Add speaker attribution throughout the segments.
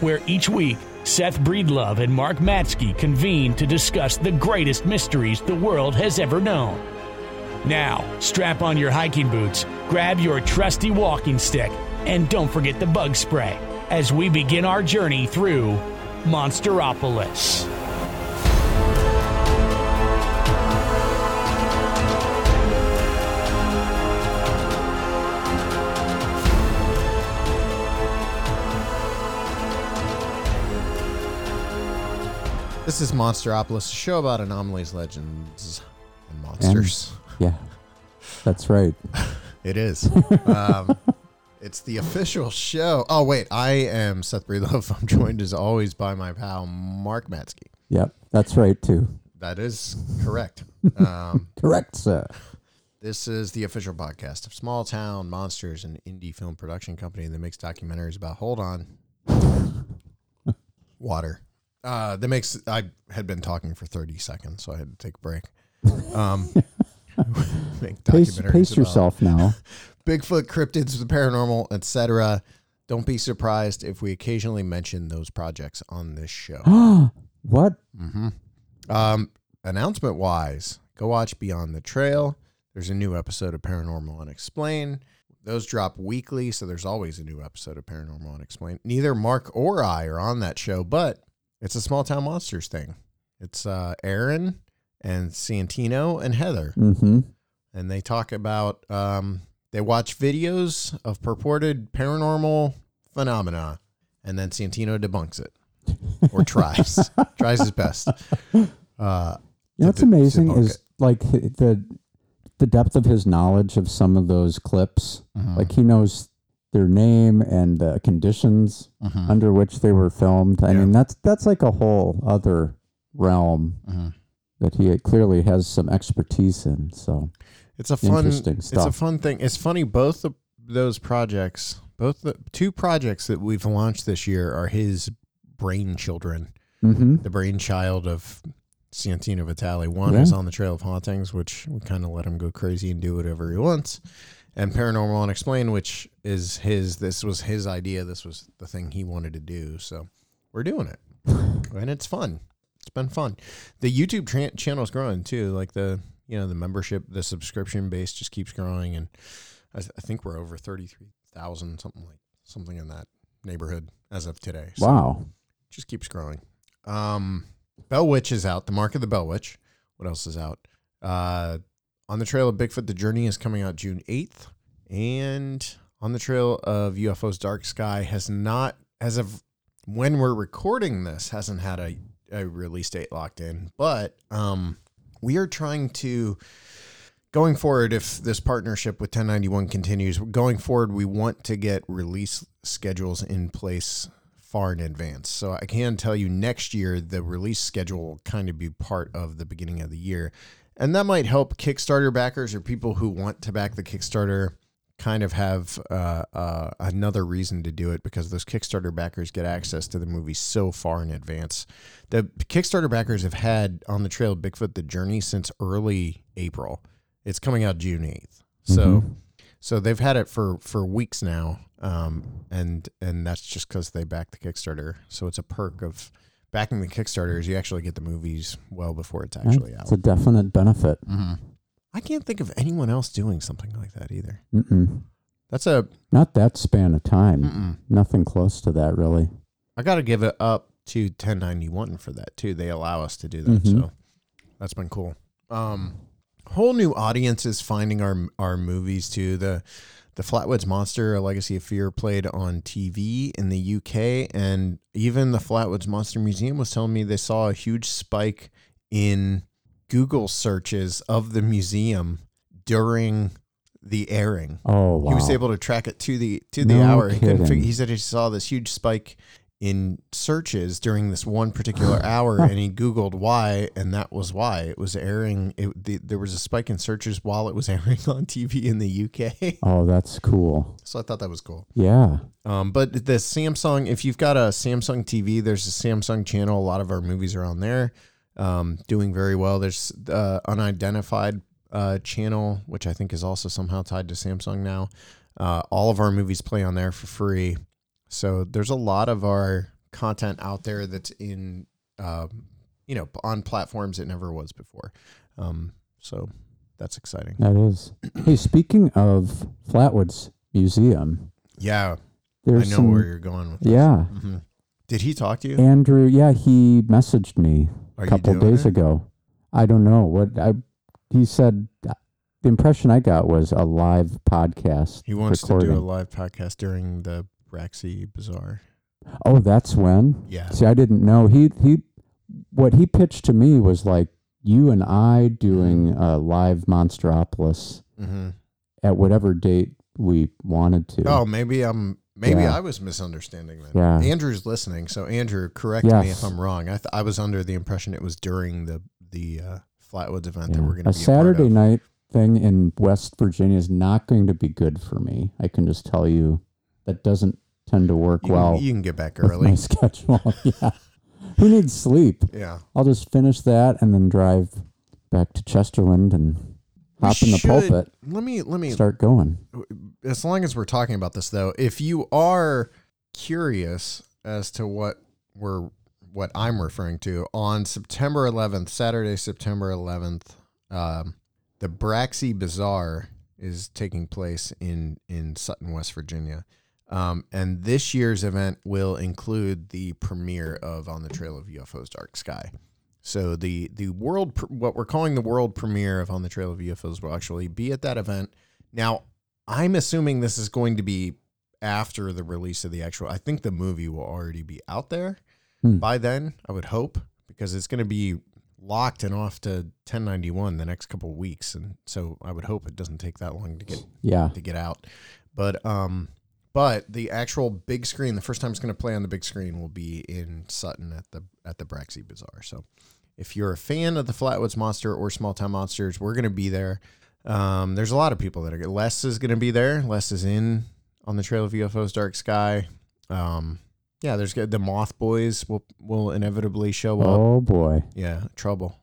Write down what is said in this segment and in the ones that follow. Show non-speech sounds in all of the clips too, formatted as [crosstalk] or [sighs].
Speaker 1: where each week Seth Breedlove and Mark Matsco convene to discuss the greatest mysteries the world has ever known. Now, strap on your hiking boots, grab your trusty walking stick, and don't forget the bug spray as we begin our journey through Monsteropolis.
Speaker 2: This is Monsteropolis, a show about anomalies, legends, and monsters.
Speaker 3: Yeah, that's right. [laughs]
Speaker 2: It is. Um, [laughs] it's the official show. Oh, wait. I am Seth Breedlove. [laughs] I'm joined as always by my pal, Mark Matsco.
Speaker 3: Yep, that's right too.
Speaker 2: That is correct. Um,
Speaker 3: Correct, sir.
Speaker 2: this is the official podcast of Small Town Monsters, an indie film production company that makes documentaries about, hold on, water. Uh, that makes, I had been talking for 30 seconds, so I had to take a break. Um, [laughs]
Speaker 3: Pace, pace yourself now. [laughs]
Speaker 2: Bigfoot, cryptids, the paranormal, etc. Don't be surprised if we occasionally mention those projects on this show. [gasps]
Speaker 3: what?
Speaker 2: hmm Um, announcement wise, go watch Beyond the Trail. There's a new episode of Paranormal Unexplained. Those drop weekly, so there's always a new episode of Paranormal Unexplained. Neither Mark or I are on that show, but it's a small town monsters thing. It's uh, Aaron and Santino and Heather
Speaker 3: Mm-hmm.
Speaker 2: and they talk about um, they watch videos of purported paranormal phenomena, and then Santino debunks it or [laughs] tries tries his best. Uh,
Speaker 3: You know what's amazing is like the the depth of his knowledge of some of those clips.
Speaker 2: Mhm.
Speaker 3: Like he knows their name and the conditions
Speaker 2: Mhm.
Speaker 3: under which they were filmed. I
Speaker 2: Yeah.
Speaker 3: mean, that's that's like a whole other realm
Speaker 2: Mhm.
Speaker 3: that he clearly has some expertise in. So
Speaker 2: It's a fun
Speaker 3: Interesting
Speaker 2: It's a fun thing. It's funny both the, those projects, both the two projects that we've launched this year are his brainchildren.
Speaker 3: hmm
Speaker 2: the brainchild of Santino Vitale. One
Speaker 3: Yeah.
Speaker 2: is on the Trail of Hauntings, which we kind of let him go crazy and do whatever he wants, and Paranormal Unexplained, which is his. This was his idea. This was the thing he wanted to do. So we're doing it, [laughs] and it's fun. It's been fun. The YouTube tra- channel is growing too. Like the you know the membership, the subscription base just keeps growing, and I, th- I think we're over thirty three thousand, something like something in that neighborhood as of today. So
Speaker 3: wow.
Speaker 2: just keeps growing. Um, Bell Witch is out. The Mark of the Bell Witch. What else is out? Uh, on the Trail of Bigfoot, The Journey is coming out June eighth, and on the Trail of UFOs, Dark Sky has not, as of when we're recording this, hasn't had a, a release date locked in. But um, we are trying to. Going forward, if this partnership with 1091 continues, going forward, we want to get release schedules in place far in advance. So I can tell you next year the release schedule will kind of be part of the beginning of the year. And that might help Kickstarter backers or people who want to back the Kickstarter kind of have uh, uh, another reason to do it because those Kickstarter backers get access to the movie so far in advance. The Kickstarter backers have had On the Trail of Bigfoot The Journey since early April. It's coming out June 8th. So
Speaker 3: Mhm.
Speaker 2: So they've had it for for weeks now, um, and and that's just because they backed the Kickstarter. So it's a perk of backing the Kickstarter is you actually get the movies well before it's actually out.
Speaker 3: It's a definite benefit.
Speaker 2: Mhm. I can't think of anyone else doing something like that either.
Speaker 3: Mm-mm.
Speaker 2: That's a
Speaker 3: Not that span of time.
Speaker 2: mm-mm.
Speaker 3: Nothing close to that, really.
Speaker 2: I got to give it up to 1091 for that too. They allow us to do that,
Speaker 3: Mhm.
Speaker 2: so that's been cool. Um, whole new audiences finding our our movies too. The the Flatwoods Monster: A Legacy of Fear played on TV in the UK, and even the Flatwoods Monster Museum was telling me they saw a huge spike in Google searches of the museum during the airing.
Speaker 3: Oh wow.
Speaker 2: He was able to track it to the to the
Speaker 3: No
Speaker 2: hour. He couldn't figure, he said he saw this huge spike in searches during this one particular [gasps] hour, and he Googled why, and that was why it was airing. It, the, there was a spike in searches while it was [laughs] airing on TV in the UK.
Speaker 3: Oh, that's cool.
Speaker 2: So I thought that was cool.
Speaker 3: Yeah.
Speaker 2: Um, but the Samsung, if you've got a Samsung TV, there's a Samsung channel. A lot of our movies are on there, um, doing very well. There's uh, unidentified uh, channel, which I think is also somehow tied to Samsung now. Uh, all of our movies play on there for free. So there's a lot of our content out there that's in, um, you know, on platforms it never was before. Um, so that's exciting.
Speaker 3: That is. [clears throat] hey, speaking of Flatwoods Museum,
Speaker 2: Yeah,
Speaker 3: there's
Speaker 2: I know
Speaker 3: some,
Speaker 2: where you're going with. This.
Speaker 3: Yeah.
Speaker 2: hmm Did he talk to you?
Speaker 3: Andrew, yeah, he messaged me
Speaker 2: Are
Speaker 3: a couple days
Speaker 2: it?
Speaker 3: ago. I don't know what I. He said the impression I got was a live podcast.
Speaker 2: He wants
Speaker 3: recording.
Speaker 2: to do a live podcast during the Braxy Bazaar.
Speaker 3: Oh, that's when.
Speaker 2: Yeah.
Speaker 3: See, I didn't know. He he, what he pitched to me was like you and I doing a live Monsteropolis
Speaker 2: hmm
Speaker 3: at whatever date we wanted to.
Speaker 2: Oh, maybe I'm. Maybe
Speaker 3: Yeah.
Speaker 2: I was misunderstanding then.
Speaker 3: Yeah.
Speaker 2: Andrew's listening, so Andrew, correct me if I'm wrong. I th- I was under the impression it was during the the uh, Flatwoods event that we're going to
Speaker 3: a
Speaker 2: be
Speaker 3: Saturday
Speaker 2: a part of.
Speaker 3: night thing in West Virginia is not going to be good for me. I can just tell you that doesn't tend to work
Speaker 2: You,
Speaker 3: well
Speaker 2: you can get back
Speaker 3: with my
Speaker 2: early. [laughs]
Speaker 3: schedule. [laughs] yeah. Who needs sleep?
Speaker 2: Yeah.
Speaker 3: I'll just finish that and then drive back to Chesterland and hop in the pulpit,
Speaker 2: Let me let me
Speaker 3: start going.
Speaker 2: as long as we're talking about this though, if you are curious as to what we're what I'm referring to on September 11th, Saturday, September 11th, um, the Braxy Bazaar is taking place in in Sutton, West Virginia. Um, and this year's event will include the premiere of On the Trail of UFOs Dark Sky. So the the world pr- what we're calling the world premiere of On the Trail of UFOs will actually be at that event. Now, I'm assuming this is going to be after the release of the actual. I think the movie will already be out there
Speaker 3: Hmm.
Speaker 2: by then. I would hope because it's going to be locked and off to 1091 the next couple of weeks, and so I would hope it doesn't take that long to get
Speaker 3: Yeah.
Speaker 2: to get out. But um, but the actual big screen, the first time it's going to play on the big screen will be in Sutton at the at the Braxy Bazaar. So if you're a fan of the Flatwoods Monster or Small Town Monsters, we're going to be there. Um, there's a lot of people that are. Les is going to be there. Les is in on the Trail of UFOs Dark Sky. Um, yeah, there's the Moth Boys will will inevitably show up.
Speaker 3: Oh boy.
Speaker 2: Yeah, trouble.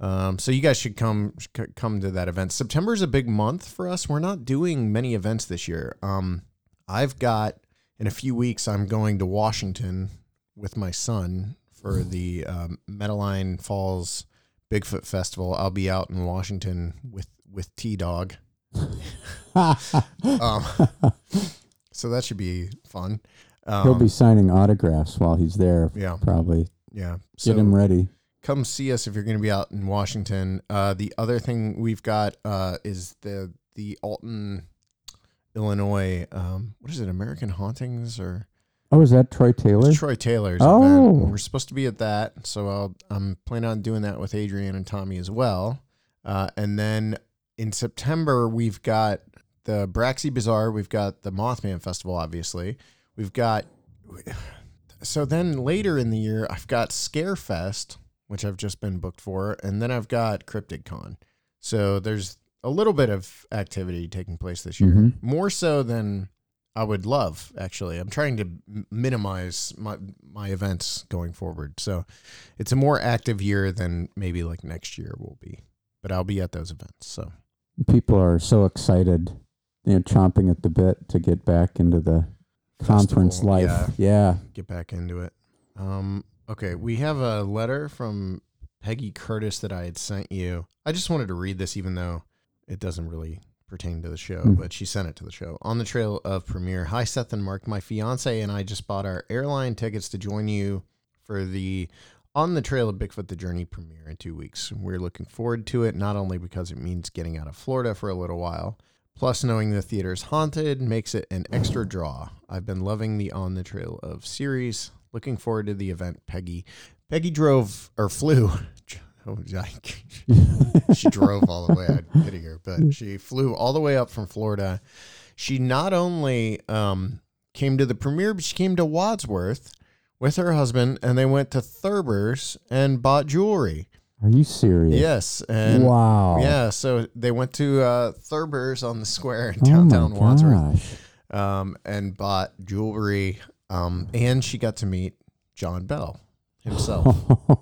Speaker 2: Um, so you guys should come come to that event. September is a big month for us. We're not doing many events this year. Um, I've got in a few weeks. I'm going to Washington with my son for the um, Metaline Falls Bigfoot Festival. I'll be out in Washington with with T Dog. [laughs] Um, so that should be fun. Um,
Speaker 3: He'll be signing autographs while he's there.
Speaker 2: yeah,
Speaker 3: Probably
Speaker 2: yeah.
Speaker 3: get him ready.
Speaker 2: come see us if you're going to be out in Washington. Uh, the other thing we've got uh, is the the Alton, Illinois. Um, what is it? American Hauntings or
Speaker 3: Oh, is that Troy Taylor?
Speaker 2: it's Troy Taylor's
Speaker 3: Oh.
Speaker 2: event? We're supposed to be at that, so I'll, I'm planning on doing that with Adrian and Tommy as well. Uh, and then in September we've got the Braxy Bazaar. We've got the Mothman Festival. Obviously, we've got. So then later in the year, I've got Scarefest, which I've just been booked for, and then I've got Cryptid Con. So there's a little bit of activity taking place this year,
Speaker 3: Mhm.
Speaker 2: more so than I would love. Actually, I'm trying to m- minimize my my events going forward. So it's a more active year than maybe like next year will be. But I'll be at those events. So
Speaker 3: People are so excited, you know, chomping at the bit to get back into the conference
Speaker 2: Festival,
Speaker 3: life. Yeah.
Speaker 2: get back into it. Um, okay, we have a letter from Peggy Curtis that I had sent you. I just wanted to read this, even though it doesn't really pertain to the show,
Speaker 3: Hmm.
Speaker 2: but she sent it to the show. On the trail of premiere. Hi, Seth and Mark. My fiance and I just bought our airline tickets to join you for the On the Trail of Bigfoot the Journey premiere in two weeks. We're looking forward to it, not only because it means getting out of Florida for a little while, plus knowing the theater's haunted makes it an extra draw. I've been loving the On the Trail of series. Looking forward to the event, Peggy. Peggy drove or flew. [laughs] [laughs] Oh, yike. [laughs] [laughs] she drove all the way. I'm kidding her, but she flew all the way up from Florida. She not only um, came to the premiere, but she came to Wadsworth with her husband, and they went to Thurber's and bought jewelry.
Speaker 3: Are you serious?
Speaker 2: Yes, and
Speaker 3: wow.
Speaker 2: yeah, so they went to uh, Thurber's on the square in
Speaker 3: Oh
Speaker 2: downtown
Speaker 3: my
Speaker 2: Wadsworth,
Speaker 3: gosh.
Speaker 2: um, and bought jewelry. Um, and she got to meet John Bell himself.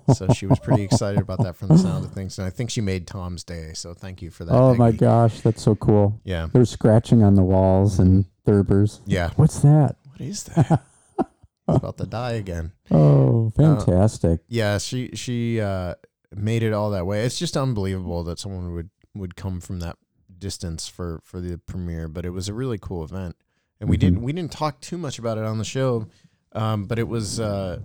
Speaker 2: [laughs] so she was pretty excited about that from the sound of things, and I think she made Tom's day. So thank you for that.
Speaker 3: oh my gosh, that's so cool.
Speaker 2: Yeah,
Speaker 3: They're scratching on the walls and Thurbers.
Speaker 2: yeah.
Speaker 3: What's that?
Speaker 2: What is that? [laughs] About to die again.
Speaker 3: Oh, fantastic.
Speaker 2: Yeah, she she uh, made it all that way. It's just unbelievable that someone would would come from that distance for for the premiere. But it was a really cool event, and we
Speaker 3: Mhm.
Speaker 2: didn't we didn't talk too much about it on the show, um, but it was uh,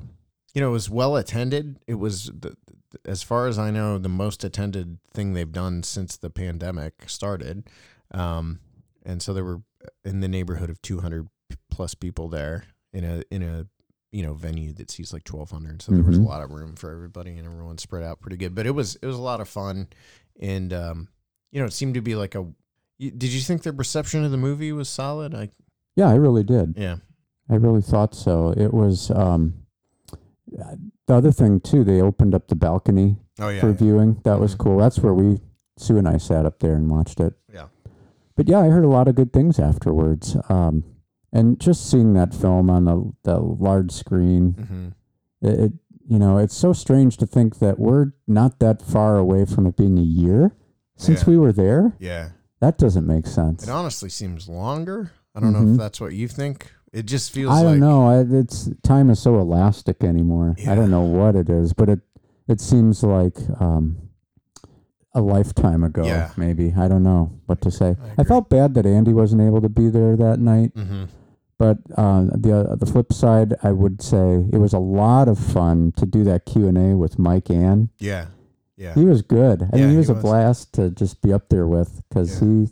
Speaker 2: you know it was well attended. It was the, as far as I know the most attended thing they've done since the pandemic started, um, and so there were in the neighborhood of two hundred plus people there in a in a you know venue that seats like 1200 so there was a
Speaker 3: Mhm.
Speaker 2: lot of room for everybody and everyone spread out pretty good but it was it was a lot of fun and um you know it seemed to be like a did you think the reception of the movie was solid i
Speaker 3: Yeah, I really did.
Speaker 2: yeah
Speaker 3: I really thought so. It was um, the other thing too. They opened up the balcony
Speaker 2: oh yeah
Speaker 3: for viewing. That was
Speaker 2: Mhm.
Speaker 3: cool. That's where we Sue and I sat up there and watched it.
Speaker 2: Yeah.
Speaker 3: But yeah, I heard a lot of good things afterwards. Um, and just seeing that film on the the large screen,
Speaker 2: hmm
Speaker 3: it, it you know it's so strange to think that we're not that far away from it being a year since
Speaker 2: Yeah.
Speaker 3: we were there.
Speaker 2: yeah
Speaker 3: That doesn't make sense.
Speaker 2: it honestly seems longer i don't know if
Speaker 3: Mhm.
Speaker 2: that's what you think it just feels
Speaker 3: I don't
Speaker 2: like
Speaker 3: know. I, it's time is so elastic anymore. I don't know what it is, but it it seems like um, a lifetime ago.
Speaker 2: Yeah.
Speaker 3: Maybe I don't know what to say.
Speaker 2: I
Speaker 3: I, felt bad that Andy wasn't able to be there that night,
Speaker 2: hmm
Speaker 3: but uh, the uh, the flip side, I would say it was a lot of fun to do that Q and A with Mike Ann.
Speaker 2: yeah yeah
Speaker 3: He was good. I
Speaker 2: Yeah,
Speaker 3: mean, he
Speaker 2: he
Speaker 3: was a
Speaker 2: was.
Speaker 3: blast to just be up there with because
Speaker 2: Yeah.
Speaker 3: he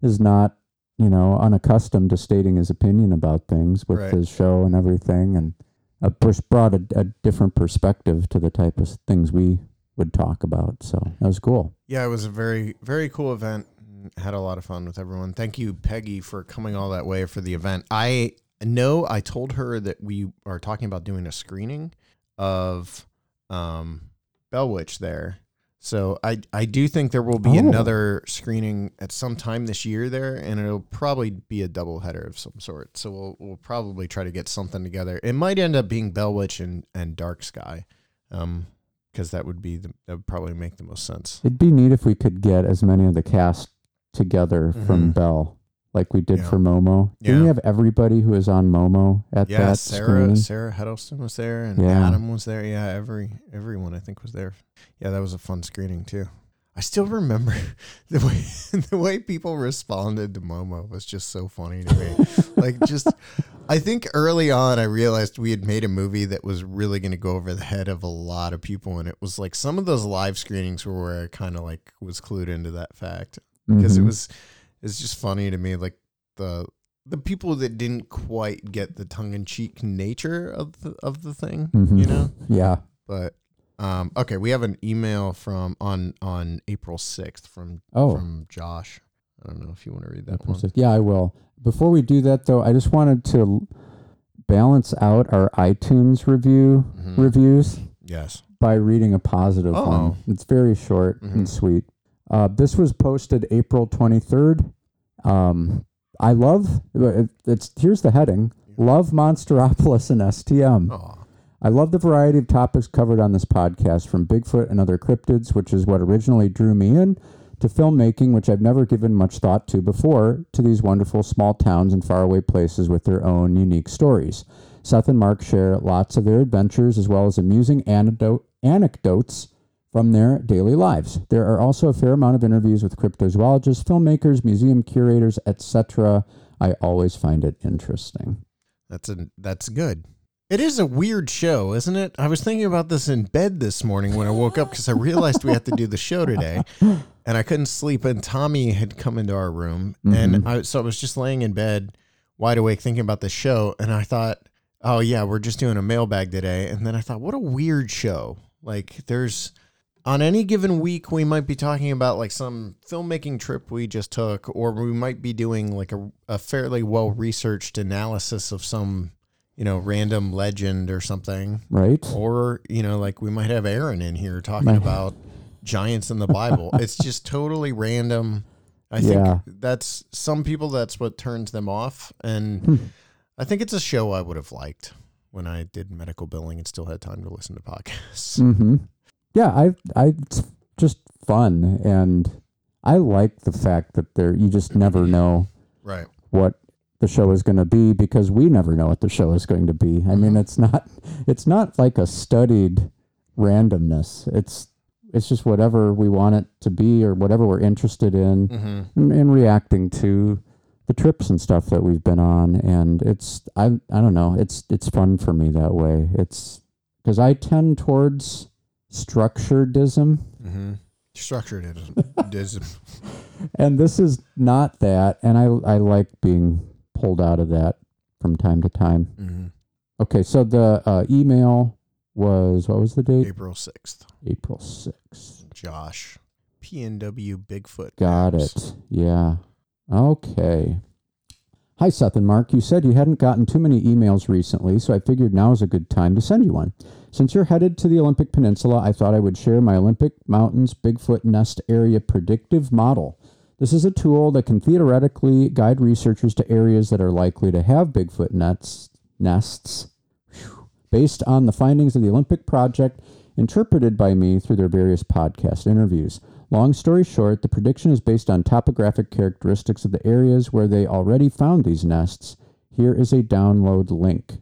Speaker 3: is not, you know, unaccustomed to stating his opinion about things with
Speaker 2: Right.
Speaker 3: his show and everything, and uh, brought a, a different perspective to the type of things we would talk about. So that was cool.
Speaker 2: Yeah, it was a very, very cool event. Had a lot of fun with everyone. Thank you, Peggy, for coming all that way for the event. I know I told her that we are talking about doing a screening of um, Bell Witch there. So I, I do think there will be
Speaker 3: Oh.
Speaker 2: another screening at some time this year there, and it'll probably be a double header of some sort. So we'll we'll probably try to get something together. It might end up being Bell Witch and, and Dark Sky, um, because that would be the, that would probably make the most sense.
Speaker 3: It'd be neat if we could get as many of the cast together from
Speaker 2: Mhm.
Speaker 3: Bell, like we did
Speaker 2: Yeah.
Speaker 3: for Momo. Didn't we have everybody who was on Momo at
Speaker 2: Yeah,
Speaker 3: that
Speaker 2: Sarah
Speaker 3: screening?
Speaker 2: Sarah Huddleston was there, and
Speaker 3: Yeah.
Speaker 2: Adam was there. Yeah, every everyone I think was there. Yeah, that was a fun screening too. I still remember [laughs] the way [laughs] the way people responded to Momo was just so funny to me. [laughs] like, just I think early on I realized we had made a movie that was really going to go over the head of a lot of people, and it was like some of those live screenings were where I kind of like was clued into that fact because it
Speaker 3: Mhm.
Speaker 2: was it's just funny to me like the the people that didn't quite get the tongue in cheek nature of the of the thing,
Speaker 3: Mhm.
Speaker 2: you know.
Speaker 3: Yeah.
Speaker 2: But um, okay, we have an email from on on April sixth from
Speaker 3: Oh.
Speaker 2: from Josh. I don't know if you want to read that one.
Speaker 3: Perfect. Yeah, I will. Before we do that, though, I just wanted to balance out our iTunes review
Speaker 2: Mhm.
Speaker 3: reviews
Speaker 2: Yes.
Speaker 3: by reading a positive
Speaker 2: Oh.
Speaker 3: one. It's very short
Speaker 2: Mhm.
Speaker 3: and sweet. Uh, this was posted April 23rd. Um, I love it, it's here's the heading: Love Monsteropolis and STM.
Speaker 2: Oh.
Speaker 3: I love the variety of topics covered on this podcast, from Bigfoot and other cryptids, which is what originally drew me in, to filmmaking, which I've never given much thought to before, to these wonderful small towns and faraway places with their own unique stories. Seth and Mark share lots of their adventures as well as amusing anecdote, anecdotes from their daily lives. There are also a fair amount of interviews with cryptozoologists, filmmakers, museum curators, etc. I always find it interesting.
Speaker 2: That's a that's good. It is a weird show, isn't it? I was thinking about this in bed this morning when I woke up because I realized we had to do the show today, [laughs] and I couldn't sleep. And Tommy had come into our room, and
Speaker 3: Mhm.
Speaker 2: I so I was just laying in bed, wide awake, thinking about the show, and I thought, oh yeah, we're just doing a mailbag today. And then I thought, what a weird show. Like there's on any given week we might be talking about like some filmmaking trip we just took or we might be doing like a, a fairly well researched analysis of some you know, random legend or something.
Speaker 3: right?
Speaker 2: Or, you know, like we might have Aaron in here talking
Speaker 3: Might-
Speaker 2: about giants in the Bible. [laughs] it's just totally random. I think
Speaker 3: Yeah.
Speaker 2: that's some people that's what turns them off. And
Speaker 3: Hmm.
Speaker 2: I think it's a show I would have liked when I did medical billing and still had time to listen to podcasts.
Speaker 3: Mm-hmm. Yeah, I, I, it's just fun, and I like the fact that there you just never know
Speaker 2: Right.
Speaker 3: what the show is going to be because we never know what the show is going to be. I mean,
Speaker 2: Mhm.
Speaker 3: it's not, it's not like a studied randomness. It's, it's just whatever we want it to be or whatever we're interested in.
Speaker 2: Mm-hmm.
Speaker 3: and, and reacting to the trips and stuff that we've been on and it's i i don't know it's it's fun for me that way it's because i tend towards structuredism
Speaker 2: Mm-hmm. Structured it is. [laughs]
Speaker 3: and this is not that and i i like being pulled out of that from time to time
Speaker 2: mm-hmm.
Speaker 3: okay so the uh, email was what was the date
Speaker 2: April 6th.
Speaker 3: april 6th
Speaker 2: Josh. PNW Bigfoot.
Speaker 3: Got
Speaker 2: Maps.
Speaker 3: it. Yeah. Okay. Hi, Seth and Mark. You said you hadn't gotten too many emails recently, so I figured now is a good time to send you one. Since you're headed to the Olympic Peninsula, I thought I would share my Olympic Mountains Bigfoot Nest Area Predictive Model. This is a tool that can theoretically guide researchers to areas that are likely to have Bigfoot nets, nests based on the findings of the Olympic Project interpreted by me through their various podcast interviews. Long story short, the prediction is based on topographic characteristics of the areas where they already found these nests. Here is a download link.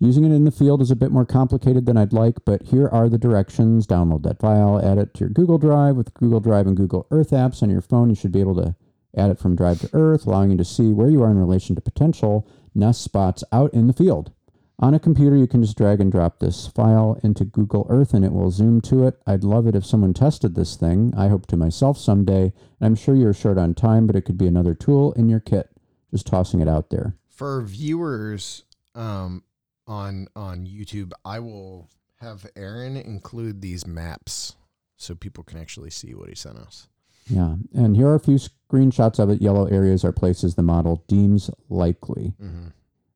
Speaker 3: Using it in the field is a bit more complicated than I'd like, but here are the directions. Download that file, add it to your Google Drive. With Google Drive and Google Earth apps on your phone, you should be able to add it from Drive to Earth, allowing you to see where you are in relation to potential nest spots out in the field. On a computer, you can just drag and drop this file into Google Earth and it will zoom to it. I'd love it if someone tested this thing. I hope to myself someday. I'm sure you're short on time, but it could be another tool in your kit. Just tossing it out there.
Speaker 2: For viewers um, on on YouTube, I will have Aaron include these maps so people can actually see what he sent us.
Speaker 3: Yeah. And here are a few screenshots of it. Yellow areas are places the model deems likely.
Speaker 2: Mm-hmm.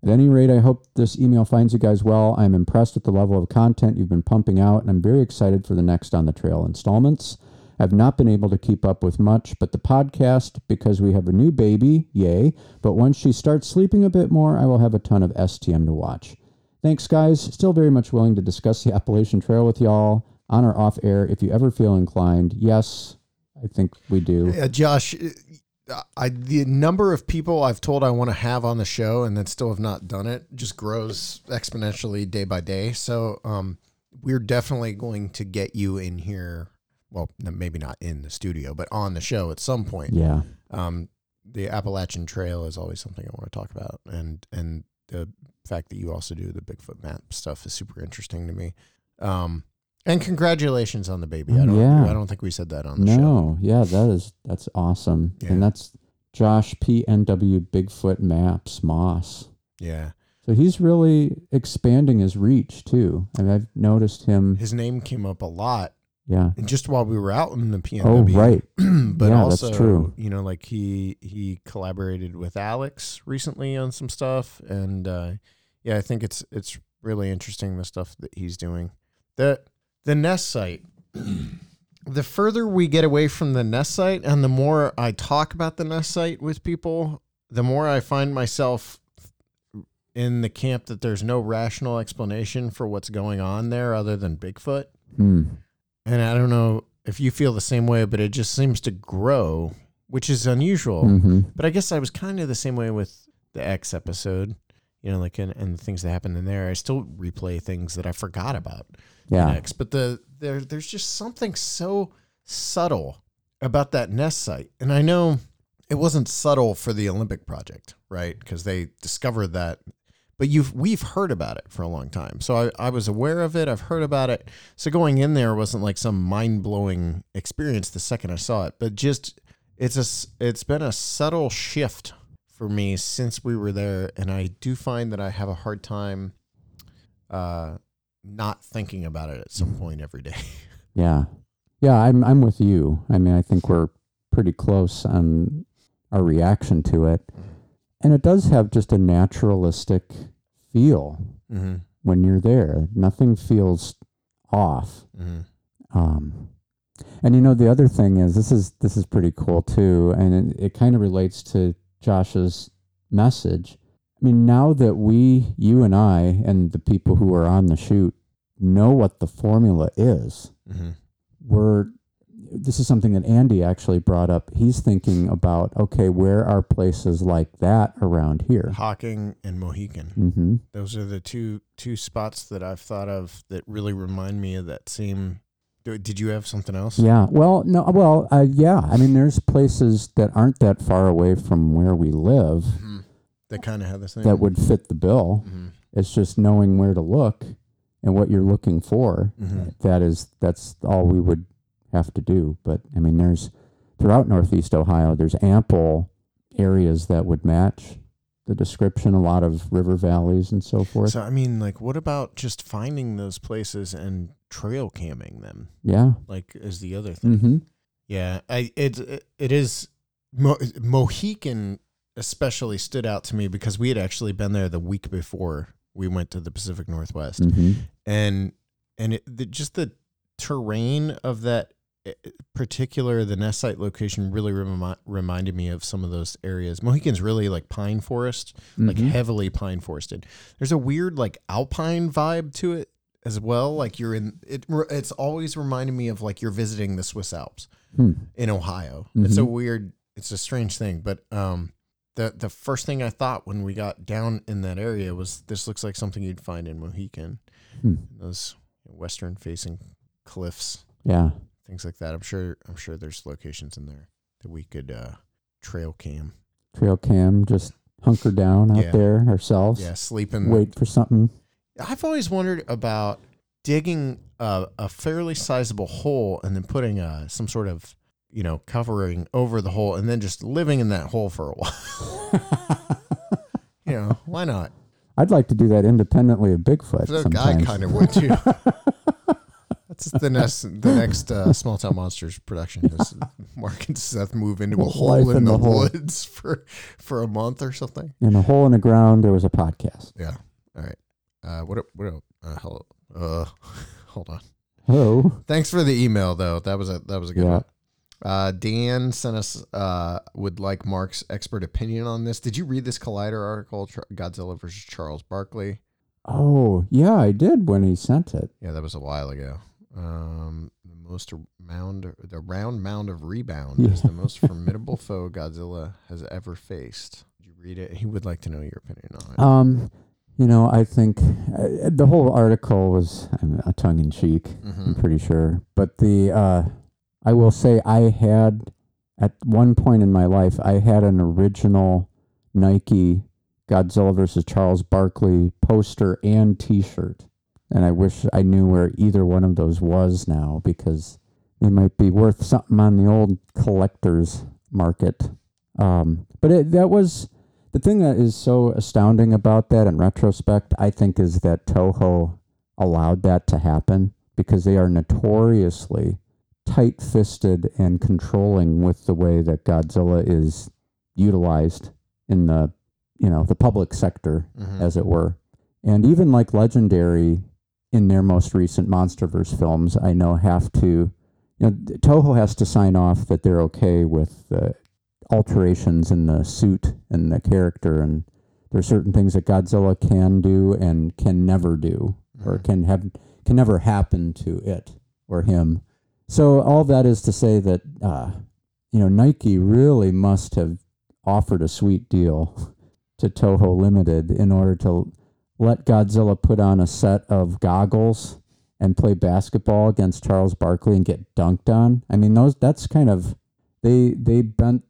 Speaker 3: At any rate, I hope this email finds you guys well. I'm impressed with the level of content you've been pumping out, and I'm very excited for the next On the Trail installments. I've not been able to keep up with much, but the podcast, because we have a new baby, yay. But once she starts sleeping a bit more, I will have a ton of STM to watch. Thanks, guys. Still very much willing to discuss the [laughs] Appalachian Trail with y'all on or off air if you ever feel inclined. Yes, I think we do.
Speaker 2: Yeah, Josh, uh, I the number of people I've told I want to have on the show and that still have not done it just grows exponentially day by day. So, um, we're definitely going to get you in here. Well, maybe not in the studio, but on the show at some point.
Speaker 3: Yeah.
Speaker 2: Um, the Appalachian Trail is always something I want to talk about, and and the fact that you also do the Bigfoot map stuff is super interesting to me. Um, and congratulations on the baby. I don't,
Speaker 3: Yeah.
Speaker 2: I don't think we said that on the show.
Speaker 3: No, yeah, that is that's awesome.
Speaker 2: Yeah.
Speaker 3: And that's Josh PNW Bigfoot Maps Moss.
Speaker 2: Yeah.
Speaker 3: So he's really expanding his reach too. I mean, I've noticed him.
Speaker 2: his name came up a lot
Speaker 3: Yeah.
Speaker 2: just while we were out in the PNW.
Speaker 3: Oh, right. [clears throat]
Speaker 2: but
Speaker 3: Yeah, that's
Speaker 2: also,
Speaker 3: true.
Speaker 2: you know, like he he collaborated with Alex recently on some stuff, and uh, yeah, I think it's it's really interesting the stuff that he's doing. the The Nest site. the further we get away from the Nest site, and the more I talk about the Nest site with people, the more I find myself in the camp that there's no rational explanation for what's going on there other than Bigfoot.
Speaker 3: Hmm.
Speaker 2: And I don't know if you feel the same way, but it just seems to grow, which is unusual.
Speaker 3: hmm
Speaker 2: But I guess I was kind of the same way with the X episode, you know, like and, and the things that happened in there. I still replay things that I forgot about
Speaker 3: Yeah.
Speaker 2: X, but the there there's just something so subtle about that nest site, and I know it wasn't subtle for the Olympic project, right? Because they discovered that. But you've we've heard about it for a long time, so I, I was aware of it. I've heard about it. So going in there wasn't like some mind blowing experience the second I saw it, but just it's a it's been a subtle shift for me since we were there, and I do find that I have a hard time uh, not thinking about it at some point every day. [laughs]
Speaker 3: Yeah. Yeah. I'm I'm with you. I mean, I think we're pretty close on our reaction to it, and it does have just a naturalistic feel
Speaker 2: Mm-hmm.
Speaker 3: when you're there. Nothing feels off.
Speaker 2: Mm-hmm.
Speaker 3: Um, and you know the other thing is this is this is pretty cool too, and it, it kind of relates to Josh's message. I mean, now that we, you and I, and the people who are on the shoot know what the formula is,
Speaker 2: Mm-hmm.
Speaker 3: we're this is something that Andy actually brought up. He's thinking about okay, where are places like that around here?
Speaker 2: Hocking and Mohican.
Speaker 3: Mm-hmm.
Speaker 2: Those are the two two spots that I've thought of that really remind me of that same. Did you have something else?
Speaker 3: Yeah. Well, no. Well, uh, yeah. I mean, there's places that aren't that far away from where we live
Speaker 2: Mhm. That kind of have the same.
Speaker 3: that would fit the bill.
Speaker 2: Mhm.
Speaker 3: It's just knowing where to look and what you're looking for.
Speaker 2: Mhm.
Speaker 3: That is, that's all we would have to do. But I mean, there's throughout Northeast Ohio, there's ample areas that would match the description. A lot of river valleys and so forth.
Speaker 2: So I mean, like, what about just finding those places and trail camming them?
Speaker 3: yeah.
Speaker 2: Like, is the other thing?
Speaker 3: Mm-hmm.
Speaker 2: Yeah, I it it is Mo, Mohican especially stood out to me because we had actually been there the week before we went to the Pacific Northwest,
Speaker 3: Mm-hmm.
Speaker 2: and and it, the, just the terrain of that particular the nest site location really remi- reminded me of some of those areas. Mohican's really like pine forest, like
Speaker 3: Mhm.
Speaker 2: heavily pine forested. There's a weird like alpine vibe to it as well. Like you're in it. It's always reminded me of like you're visiting the Swiss Alps
Speaker 3: Hmm.
Speaker 2: in Ohio. It's a
Speaker 3: Mhm.
Speaker 2: weird, it's a strange thing, but um, the the first thing I thought when we got down in that area was this looks like something you'd find in Mohican,
Speaker 3: Hmm.
Speaker 2: those western facing cliffs,
Speaker 3: Yeah.
Speaker 2: Things like that. I'm sure I'm sure there's locations in there that we could uh, trail cam.
Speaker 3: Trail cam, just hunker down out
Speaker 2: Yeah.
Speaker 3: there ourselves.
Speaker 2: Yeah, sleeping.
Speaker 3: And wait for something.
Speaker 2: I've always wondered about digging a, a fairly sizable hole and then putting uh, some sort of you know covering over the hole and then just living in that hole for a [laughs] while. you know, why not?
Speaker 3: I'd like to do that independently of Bigfoot.
Speaker 2: The
Speaker 3: sometimes.
Speaker 2: guy kind of would too. [laughs] That's the next the next uh, Small Town Monsters production. Is [laughs] Mark and Seth move into a hole in,
Speaker 3: in
Speaker 2: the,
Speaker 3: the
Speaker 2: woods for for a month or something.
Speaker 3: In a hole in the ground, there was a podcast.
Speaker 2: Yeah. All right. Uh, what? What? Uh, hello. Uh, [laughs] hold on.
Speaker 3: Oh,
Speaker 2: Thanks for the email though. That was a that was a good
Speaker 3: Yeah.
Speaker 2: one. Uh, Dan sent us uh, would like Mark's expert opinion on this. Did you read this Collider article, Godzilla versus Charles Barkley?
Speaker 3: oh, yeah, I did when he sent it.
Speaker 2: Yeah, that was a while ago. Um, the most mound, the round mound of rebound is the most formidable [laughs] foe Godzilla has ever faced. Did you read it? He would like to know your opinion on it.
Speaker 3: Um, you know, I think uh, the whole article was um, a tongue in cheek. I'm
Speaker 2: Mhm.
Speaker 3: pretty sure, but the uh, I will say I had at one point in my life I had an original Nike Godzilla versus Charles Barkley poster and T-shirt, and I wish I knew where either one of those was now because they might be worth something on the old collector's market. Um, but it, that was the thing that is so astounding about that in retrospect. I think is that Toho allowed that to happen because they are notoriously tight-fisted and controlling with the way that Godzilla is utilized in the you know the public sector
Speaker 2: Mhm.
Speaker 3: as it were. And even like Legendary in their most recent Monsterverse films, I know have to, you know, Toho has to sign off that they're okay with the alterations in the suit and the character. And there are certain things that Godzilla can do and can never do, or
Speaker 2: Mhm.
Speaker 3: can have can never happen to it or him. So all that is to say that, uh, you know, Nike really must have offered a sweet deal [laughs] to Toho Limited in order to let Godzilla put on a set of goggles and play basketball against Charles Barkley and get dunked on. I mean, those that's kind of they they bent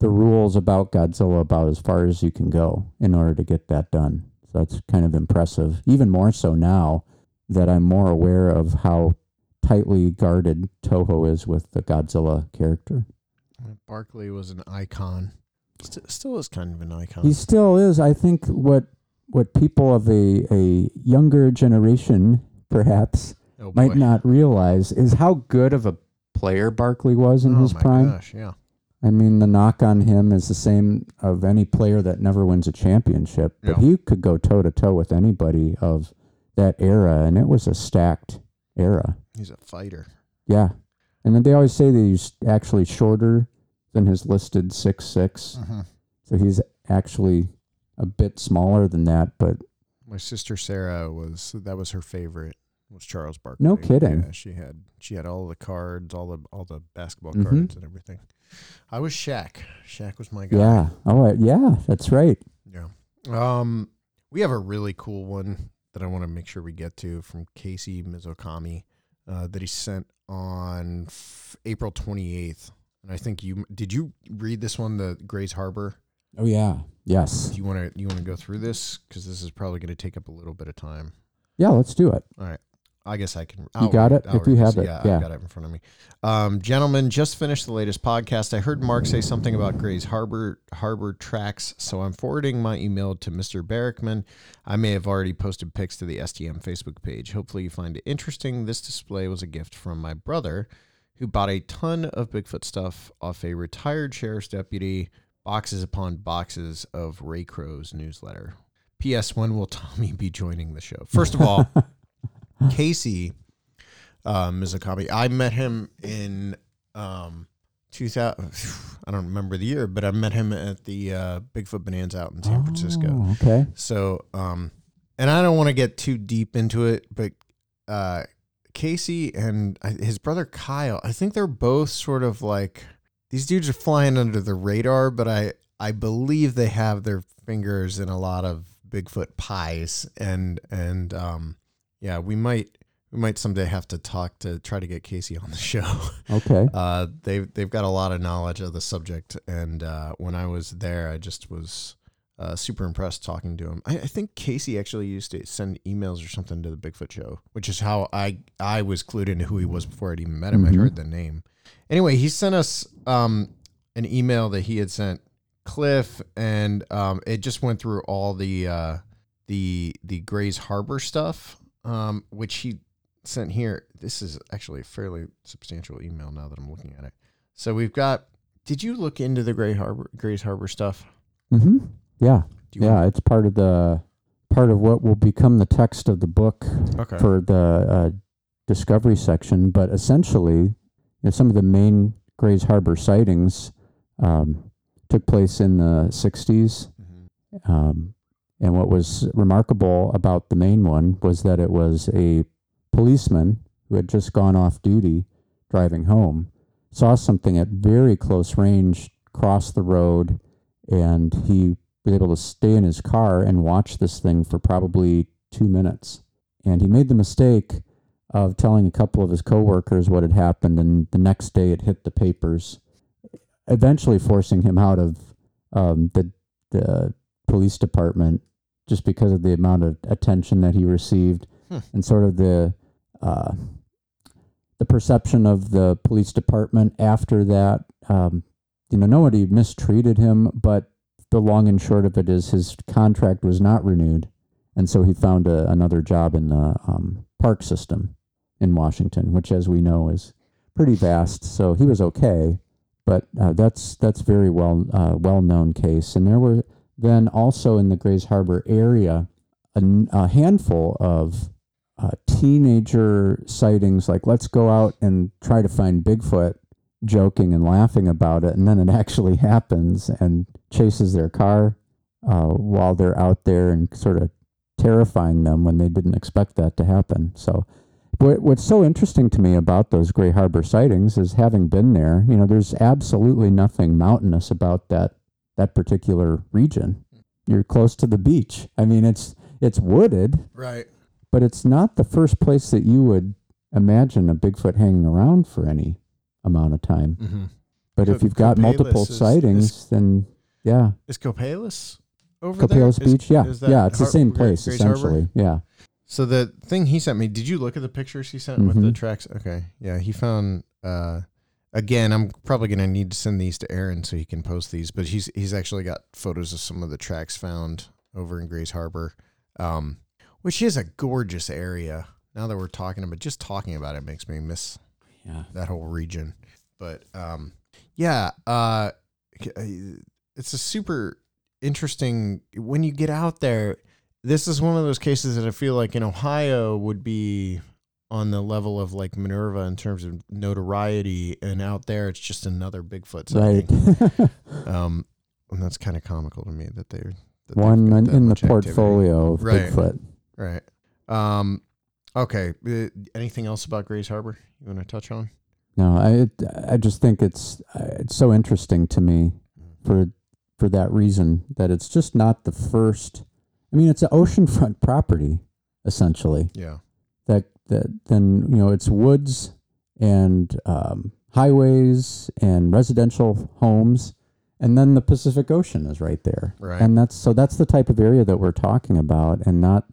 Speaker 3: the rules about Godzilla about as far as you can go in order to get that done. So that's kind of impressive. Even more so now that I'm more aware of how tightly guarded Toho is with the Godzilla character.
Speaker 2: Uh, Barkley was an icon. St- still is kind of an icon.
Speaker 3: He still is. I think what what people of a, a younger generation perhaps
Speaker 2: oh,
Speaker 3: might not realize is how good of a player Barkley was in
Speaker 2: oh
Speaker 3: his
Speaker 2: my
Speaker 3: prime.
Speaker 2: gosh, yeah.
Speaker 3: I mean, the knock on him is the same of any player that never wins a championship, but
Speaker 2: Yeah.
Speaker 3: he could go toe to toe with anybody of that era, and it was a stacked era.
Speaker 2: He's a fighter.
Speaker 3: Yeah, and then they always say that he's actually shorter than his listed six six, mm-hmm. so he's actually a bit smaller than that. But
Speaker 2: My sister Sarah was that was her favorite was Charles Barkley.
Speaker 3: No kidding.
Speaker 2: Yeah, she had she had all the cards, all the all the basketball
Speaker 3: Mhm.
Speaker 2: cards and everything. I was Shaq. Shaq was my guy.
Speaker 3: yeah, oh yeah, that's right.
Speaker 2: Yeah. Um, we have a really cool one that I want to make sure we get to from Casey Mizokami uh, that he sent on f- April 28th. And I think you did you read this one, the Grays Harbor?
Speaker 3: Oh yeah, yes,
Speaker 2: Do you want to you want to go through this because this is probably going to take up a little bit of time.
Speaker 3: yeah. Let's do it.
Speaker 2: All right. I guess I can.
Speaker 3: You got
Speaker 2: read-
Speaker 3: it? If you have it,
Speaker 2: Yeah,
Speaker 3: yeah.
Speaker 2: I got it in front of me. Um, gentlemen, just finished the latest podcast. I heard Mark say something about Gray's Harbor Harbor tracks, so I'm forwarding my email to Mr. Barackman. I may have already posted pics to the STM Facebook page. Hopefully, you find it interesting. This display was a gift from my brother, who bought a ton of Bigfoot stuff off a retired sheriff's deputy. Boxes upon boxes of Ray Crowe's newsletter. P.S. When will Tommy be joining the show? First of all. [laughs] Casey uh, Mizukami. I met him in um, 2000. [sighs] I don't remember the year, but I met him at the uh, Bigfoot Bonanza out in San Francisco.
Speaker 3: Oh, okay.
Speaker 2: So, um, and I don't want to get too deep into it, but uh, Casey and his brother Kyle, I think they're both sort of like these dudes are flying under the radar, but I I believe they have their fingers in a lot of Bigfoot pies, and and um, yeah, we might we might someday have to talk to try to get Casey on the [laughs] show.
Speaker 3: Okay.
Speaker 2: Uh, they've they've got a lot of knowledge of the subject, and uh, when I was there, I just was uh, super impressed talking to him. I, I think Casey actually used to send emails or something to the Bigfoot show, which is how I I was clued into who he was before I'd even met him.
Speaker 3: Mhm.
Speaker 2: I'd heard the name. Anyway, he sent us um, an email that he had sent Cliff, and um, it just went through all the uh, the the Grays Harbor stuff, um, which he sent here. This is actually a fairly substantial email now that I'm looking at it. So we've got. Did you look into the Gray Harbor Grays Harbor stuff?
Speaker 3: Mm-hmm. Yeah. Yeah. It's part of the part of what will become the text of the book
Speaker 2: Okay.
Speaker 3: for the uh, discovery section. But essentially, you know, some of the main Grays Harbor sightings um, took place in the '60s.
Speaker 2: Mhm.
Speaker 3: Um, and what was remarkable about the main one was that it was a policeman who had just gone off duty driving home, saw something at very close range cross the road, and he was able to stay in his car and watch this thing for probably two minutes. And he made the mistake of telling a couple of his coworkers what had happened, and the next day it hit the papers, eventually forcing him out of um, the the police department just because of the amount of attention that he received
Speaker 2: Hmm.
Speaker 3: and sort of the uh, the perception of the police department after that. Um, you know, nobody mistreated him, but the long and short of it is his contract was not renewed, and so he found a, another job in the um, park system in Washington, which, as we know, is pretty vast. So he was okay, but uh, that's that's very well uh, well known case. And there were then also in the Grays Harbor area a handful of uh, teenager sightings, like let's go out and try to find Bigfoot, joking and laughing about it, and then it [laughs] actually happens and chases their car uh, while they're out there and sort of terrifying them when they didn't expect that to happen. So. What, what's so interesting to me about those Gray Harbor sightings is having been there, you know, there's absolutely nothing mountainous about that that particular region. You're close to the beach. I mean, it's it's wooded,
Speaker 2: Right.
Speaker 3: but it's not the first place that you would imagine a Bigfoot hanging around for any amount of time.
Speaker 2: Mm-hmm.
Speaker 3: But if you've got
Speaker 2: Copalis
Speaker 3: multiple
Speaker 2: is- is-
Speaker 3: sightings, then yeah,
Speaker 2: Is Copalis over there?
Speaker 3: Copalis
Speaker 2: Is-
Speaker 3: Beach, yeah,
Speaker 2: is that
Speaker 3: yeah, it's the same place
Speaker 2: Harbor?
Speaker 3: essentially. Yeah,
Speaker 2: So the thing he sent me, did you look at the pictures he sent with the
Speaker 3: Mhm.
Speaker 2: tracks? Okay. Yeah, he found uh again, I'm probably going to need to send these to Aaron so he can post these, but he's he's actually got photos of some of the tracks found over in Grays Harbor. Um which is a gorgeous area. Now that we're talking about just talking about it makes me miss
Speaker 3: yeah.
Speaker 2: that whole region. But um Yeah, uh, it's a super interesting when you get out there. This is one of those cases that I feel like in Ohio would be on the level of like Minerva in terms of notoriety, and out there it's just another Bigfoot sighting.
Speaker 3: Right. [laughs]
Speaker 2: Um, and that's kind of comical to me that they're that
Speaker 3: One in, in the
Speaker 2: activity.
Speaker 3: portfolio of
Speaker 2: Right.
Speaker 3: Bigfoot.
Speaker 2: Right. Um. Okay. uh, anything else about Grays Harbor you want to touch on?
Speaker 3: No, I I just think it's it's so interesting to me for for that reason that it's just not the first. I mean, it's an oceanfront [laughs] property essentially.
Speaker 2: Yeah.
Speaker 3: That that then you know it's woods and um, highways and residential homes, and then the Pacific Ocean is right there.
Speaker 2: Right.
Speaker 3: And that's so that's the type of area that we're talking about, and not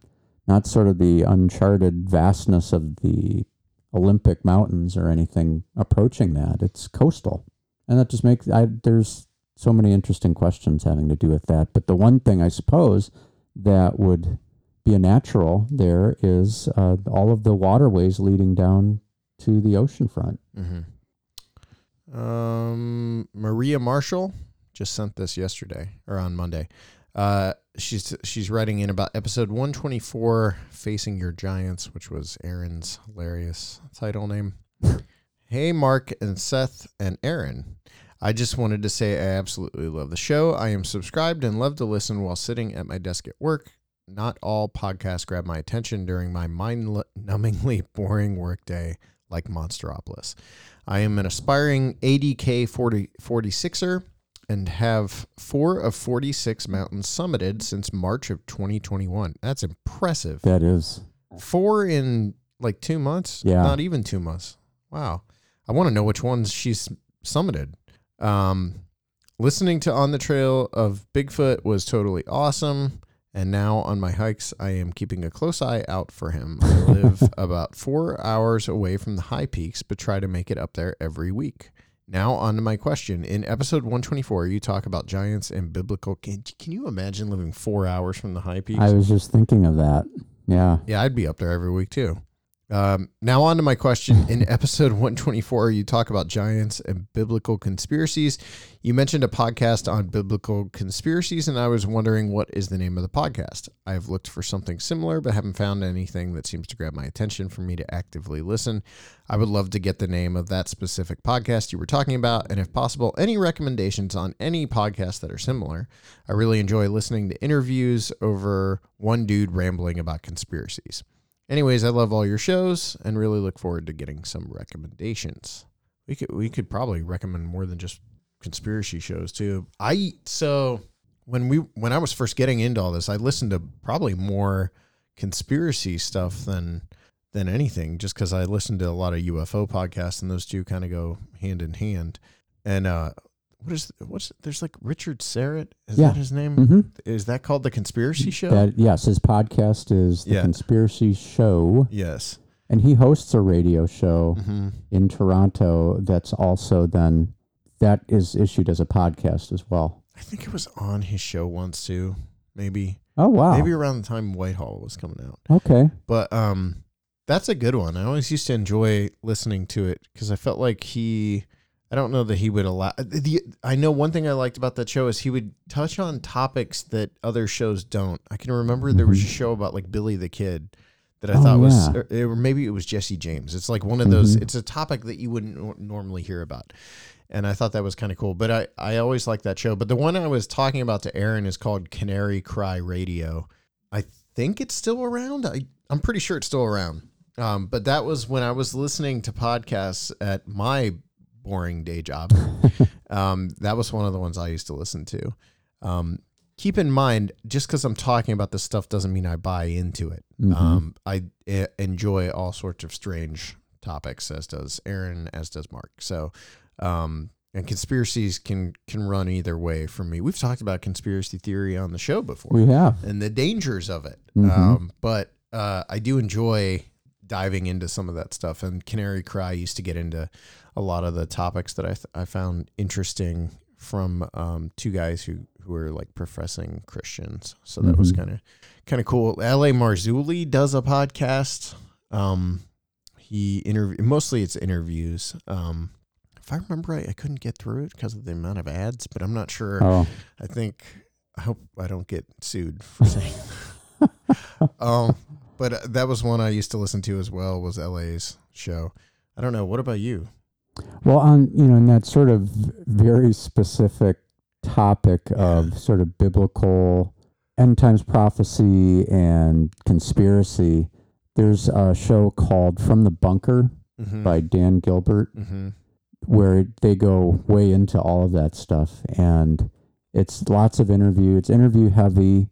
Speaker 3: not sort of the uncharted vastness of the Olympic mountains or anything approaching that. It's coastal, and that just makes I there's so many interesting questions having to do with that. But the one thing I suppose that would be a natural there is uh, all of the waterways leading down to the ocean front.
Speaker 2: Mm-hmm. Um, Maria Marshall just sent this yesterday or on Monday. Uh, she's she's writing in about episode 124, "Facing Your Giants," which was Aaron's hilarious title name. [laughs] hey, Mark and Seth and Aaron. I just wanted to say I absolutely love the show. I am subscribed and love to listen while sitting at my desk at work. Not all podcasts grab my attention during my mind numbingly [laughs] boring workday like Monsteropolis. I am an aspiring ADK 40, 46er and have four of 46 mountains summited since March of 2021. That's impressive.
Speaker 3: That is
Speaker 2: Four in like two months?
Speaker 3: Yeah.
Speaker 2: Not even two months. Wow. I want to know which ones she's summited. Um, listening to On the Trail of Bigfoot was totally awesome. And now on my hikes, I am keeping a close eye out for him. I [laughs] live about four hours away from the high peaks, but try to make it up there every week. Now on to my question. In episode 124, you talk about giants and biblical. Can, can you imagine living four hours from the high peaks?
Speaker 3: I was just thinking of that. Yeah.
Speaker 2: Yeah, I'd be up there every week too. Um, now on to my question. In [laughs] episode 124, you talk about giants and biblical conspiracies. You mentioned a podcast on biblical conspiracies, and I was wondering what is the name of the podcast. I have looked for something similar, but haven't found anything that seems to grab my attention for me to actively listen. I would love to get the name of that specific podcast you were talking about, and if possible, any recommendations on any podcasts that are similar. I really enjoy listening to interviews over one dude rambling about conspiracies. Anyways, I love all your shows and really look forward to getting some recommendations. We could we could probably recommend more than just conspiracy shows too. I so when we when I was first getting into all this, I listened to probably more conspiracy stuff than than anything just cuz I listened to a lot of UFO podcasts and those two kind of go hand in hand. And uh what is what's there's like Richard Syrett is
Speaker 3: Yeah.
Speaker 2: that his name?
Speaker 3: hmm
Speaker 2: Is that called the conspiracy show?
Speaker 3: That yes, his podcast is the
Speaker 2: Yeah.
Speaker 3: Conspiracy Show,
Speaker 2: yes.
Speaker 3: and he hosts a radio show
Speaker 2: hmm
Speaker 3: in Toronto that's also then that is issued as a podcast as well.
Speaker 2: I think it was on his show once too. Maybe
Speaker 3: Oh wow.
Speaker 2: maybe around the time Whitehall was coming out.
Speaker 3: okay.
Speaker 2: But um that's a good one. I always used to enjoy listening to it cuz I felt like he I don't know that he would allow the I know one thing I liked about that show is he would touch on topics that other shows don't. I can remember there was a
Speaker 3: Mhm.
Speaker 2: show about like Billy the Kid that I
Speaker 3: Oh,
Speaker 2: thought was
Speaker 3: yeah.
Speaker 2: or, or maybe it was Jesse James. It's like one of those
Speaker 3: Mhm.
Speaker 2: it's a topic that you wouldn't normally hear about. And I thought that was kind of cool. But I, I always liked that show. But the one I was talking about to Aaron is called Canary Cry Radio. I think it's still around. I, I'm pretty sure it's still around. Um, but that was when I was listening to podcasts at my boring day job. [laughs] um, that was one of the ones I used to listen to. Um, keep in mind, just because I'm talking about this stuff doesn't mean I buy into it.
Speaker 3: Mhm.
Speaker 2: Um, I e- enjoy all sorts of strange topics, as does Aaron, as does Mark. So, um, and conspiracies can can run either way for me. We've talked about conspiracy theory on the show before
Speaker 3: we have.
Speaker 2: and the dangers of it.
Speaker 3: Mhm.
Speaker 2: Um, but uh, I do enjoy diving into some of that stuff. And Canary Cry used to get into a lot of the topics that I, th- I found interesting from um, two guys who, who were like professing Christians. So that was
Speaker 3: Mhm.
Speaker 2: kind of kind of cool. L.A. Marzulli does a podcast. Um, he interview mostly it's interviews. Um, if I remember right, I couldn't get through it because of the amount of ads, but I'm not sure.
Speaker 3: Oh,
Speaker 2: I think I hope I don't get sued for [laughs] saying. um, but uh, that was one I used to listen to as well. Was LA's show. I don't know. What about you?
Speaker 3: well, on you know, in that sort of very specific topic of sort of biblical end times prophecy and conspiracy, there's a show called From the Bunker
Speaker 2: Mm-hmm.
Speaker 3: by Dan Gilbert.
Speaker 2: mm-hmm.
Speaker 3: where they go way into all of that stuff and it's lots of interview it's interview heavy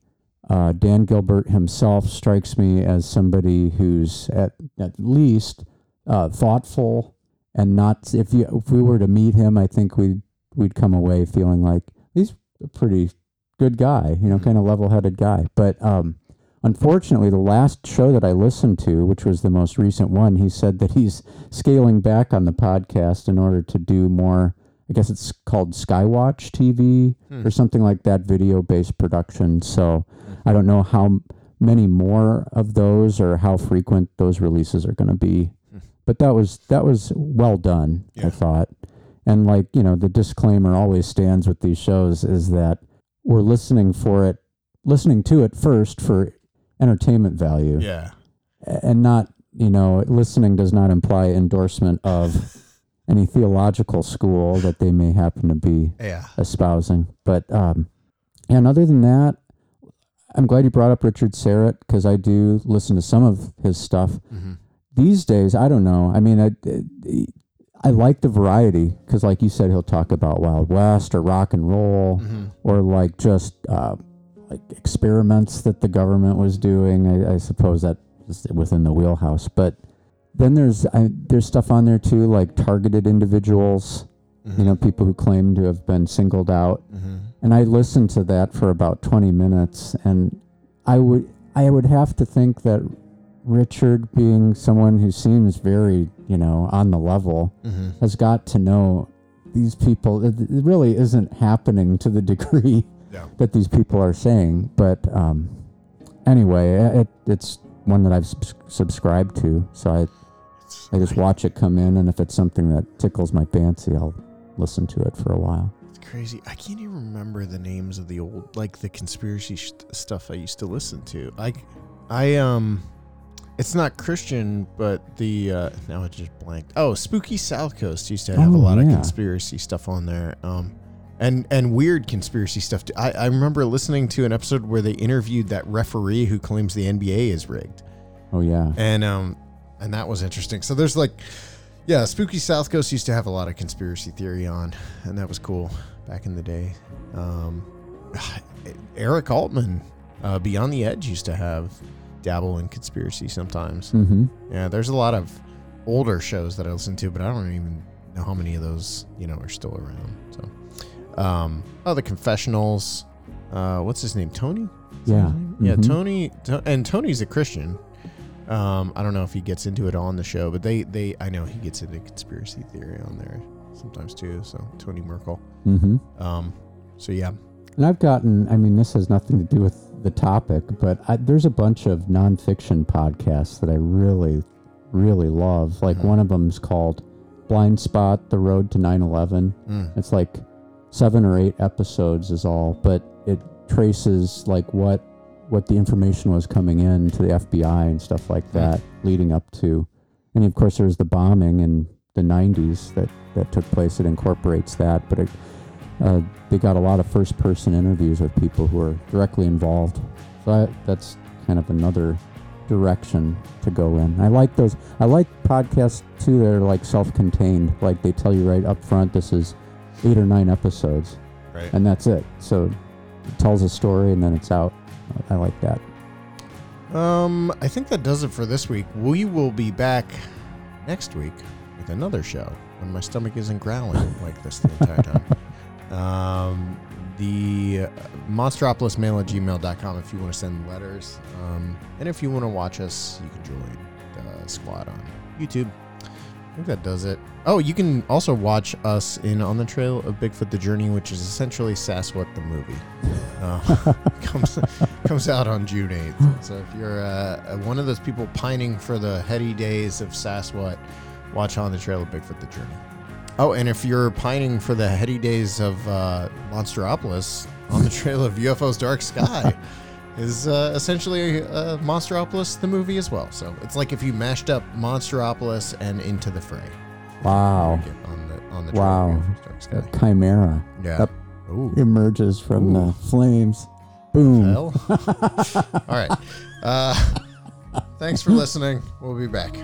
Speaker 3: uh, dan gilbert himself strikes me as somebody who's at, at least uh, thoughtful and not if you if we were to meet him i think we'd we'd come away feeling like he's a pretty good guy you know
Speaker 2: Mhm.
Speaker 3: kind of level-headed guy but um unfortunately the last show that i listened to which was the most recent one he said that he's scaling back on the podcast in order to do more i guess it's called skywatch tv
Speaker 2: Hmm.
Speaker 3: or something like that video based production so i don't know how many more of those or how frequent those releases are going to be
Speaker 2: Hmm.
Speaker 3: but that was that was well done
Speaker 2: Yeah.
Speaker 3: i thought and like you know the disclaimer always stands with these shows is that we're listening for it listening to it first for entertainment value
Speaker 2: Yeah.
Speaker 3: and not you know listening does not imply endorsement of [laughs] any theological school that they may happen to be
Speaker 2: Yeah.
Speaker 3: espousing but um and other than that i'm glad you brought up richard Syrett because i do listen to some of his stuff
Speaker 2: Mm-hmm.
Speaker 3: these days i don't know i mean i i like the variety because like you said he'll talk about wild west or rock and roll
Speaker 2: Mm-hmm.
Speaker 3: or like just uh, like experiments that the government was doing. I, I suppose that is within the wheelhouse. But then there's I, there's stuff on there too, like targeted individuals. You know, people who claim to have been singled out.
Speaker 2: Mm-hmm.
Speaker 3: And I listened to that for about 20 minutes, and I would I would have to think that Richard, being someone who seems very you know on the level,
Speaker 2: Mm-hmm.
Speaker 3: has got to know these people. It, it really isn't happening to the [laughs] degree
Speaker 2: Yeah.
Speaker 3: that these people are saying. But um, anyway, it, it's one that I've subs- subscribed to, so I I just watch it come in, and if it's something that tickles my fancy, I'll listen to it for a while.
Speaker 2: it's crazy. I can't even remember the names of the old, like the conspiracy sh- stuff I used to listen to. I, I um, it's not Christian, but the uh, now it just blanked. Oh, Spooky South Coast used to have a
Speaker 3: Oh,
Speaker 2: lot of conspiracy stuff on there. Um, and and weird conspiracy stuff. Too. I I remember listening to an episode where they interviewed that referee who claims the NBA is rigged.
Speaker 3: Oh yeah,
Speaker 2: and um and that was interesting so there's like yeah spooky south coast used to have a lot of conspiracy theory on and that was cool back in the day um [sighs] eric altman uh, beyond the edge used to have dabble in conspiracy sometimes
Speaker 3: mm-hmm.
Speaker 2: yeah there's a lot of older shows that i listen to but i don't even know how many of those you know are still around so um oh the confessionals uh what's his name tony Is
Speaker 3: Yeah.
Speaker 2: name? yeah
Speaker 3: Mhm.
Speaker 2: tony To- and tony's a christian um, I don't know if he gets into it on the show, but they, they I know he gets into conspiracy theory on there sometimes too. So Tony Merkel.
Speaker 3: Mm-hmm.
Speaker 2: Um, so yeah,
Speaker 3: And I've gotten, I mean, this has nothing to do with the topic, but I, there's a bunch of nonfiction podcasts that I really, really love. Like
Speaker 2: Mhm.
Speaker 3: one of them's called Blind Spot The Road to 9 11.
Speaker 2: Mm.
Speaker 3: It's like seven or eight episodes, is all, but it traces like what what the information was coming in to the FBI and stuff like that leading up to. And of course, there's the bombing in the 90s that, that took place. It incorporates that, but it, uh, they got a lot of first person interviews with people who are directly involved. So I, that's kind of another direction to go in. I like those. I like podcasts too that are like self contained. Like they tell you right up front, this is eight or nine episodes,
Speaker 2: right.
Speaker 3: and that's it. So it tells a story and then it's out. I like that.
Speaker 2: Um, I think that does it for this week. We will be back next week with another show when my stomach isn't growling [laughs] like this the entire time. Um, the uh, monsteropolismail at gmail.com if you want to send letters. Um, and if you want to watch us, you can join the squad on YouTube. I think that does it. Oh, you can also watch us in On the Trail of Bigfoot the Journey, which is essentially Sasquatch the movie. Uh, [laughs] comes comes out on June 8th. So if you're uh, one of those people pining for the heady days of Sasquatch, watch On the Trail of Bigfoot the Journey. Oh, and if you're pining for the heady days of uh, Monsteropolis, on the trail of UFO's Dark Sky [laughs] is uh, essentially uh, Monsteropolis the movie as well. So it's like if you mashed up Monsteropolis and Into the Fray
Speaker 3: Wow.
Speaker 2: On the on the
Speaker 3: Wow.
Speaker 2: of UFO's Dark Sky.
Speaker 3: A chimera
Speaker 2: Yeah.
Speaker 3: that
Speaker 2: Ooh.
Speaker 3: emerges from the flames. Boom.
Speaker 2: Hell. [laughs] All right. Uh, thanks for listening. We'll be back.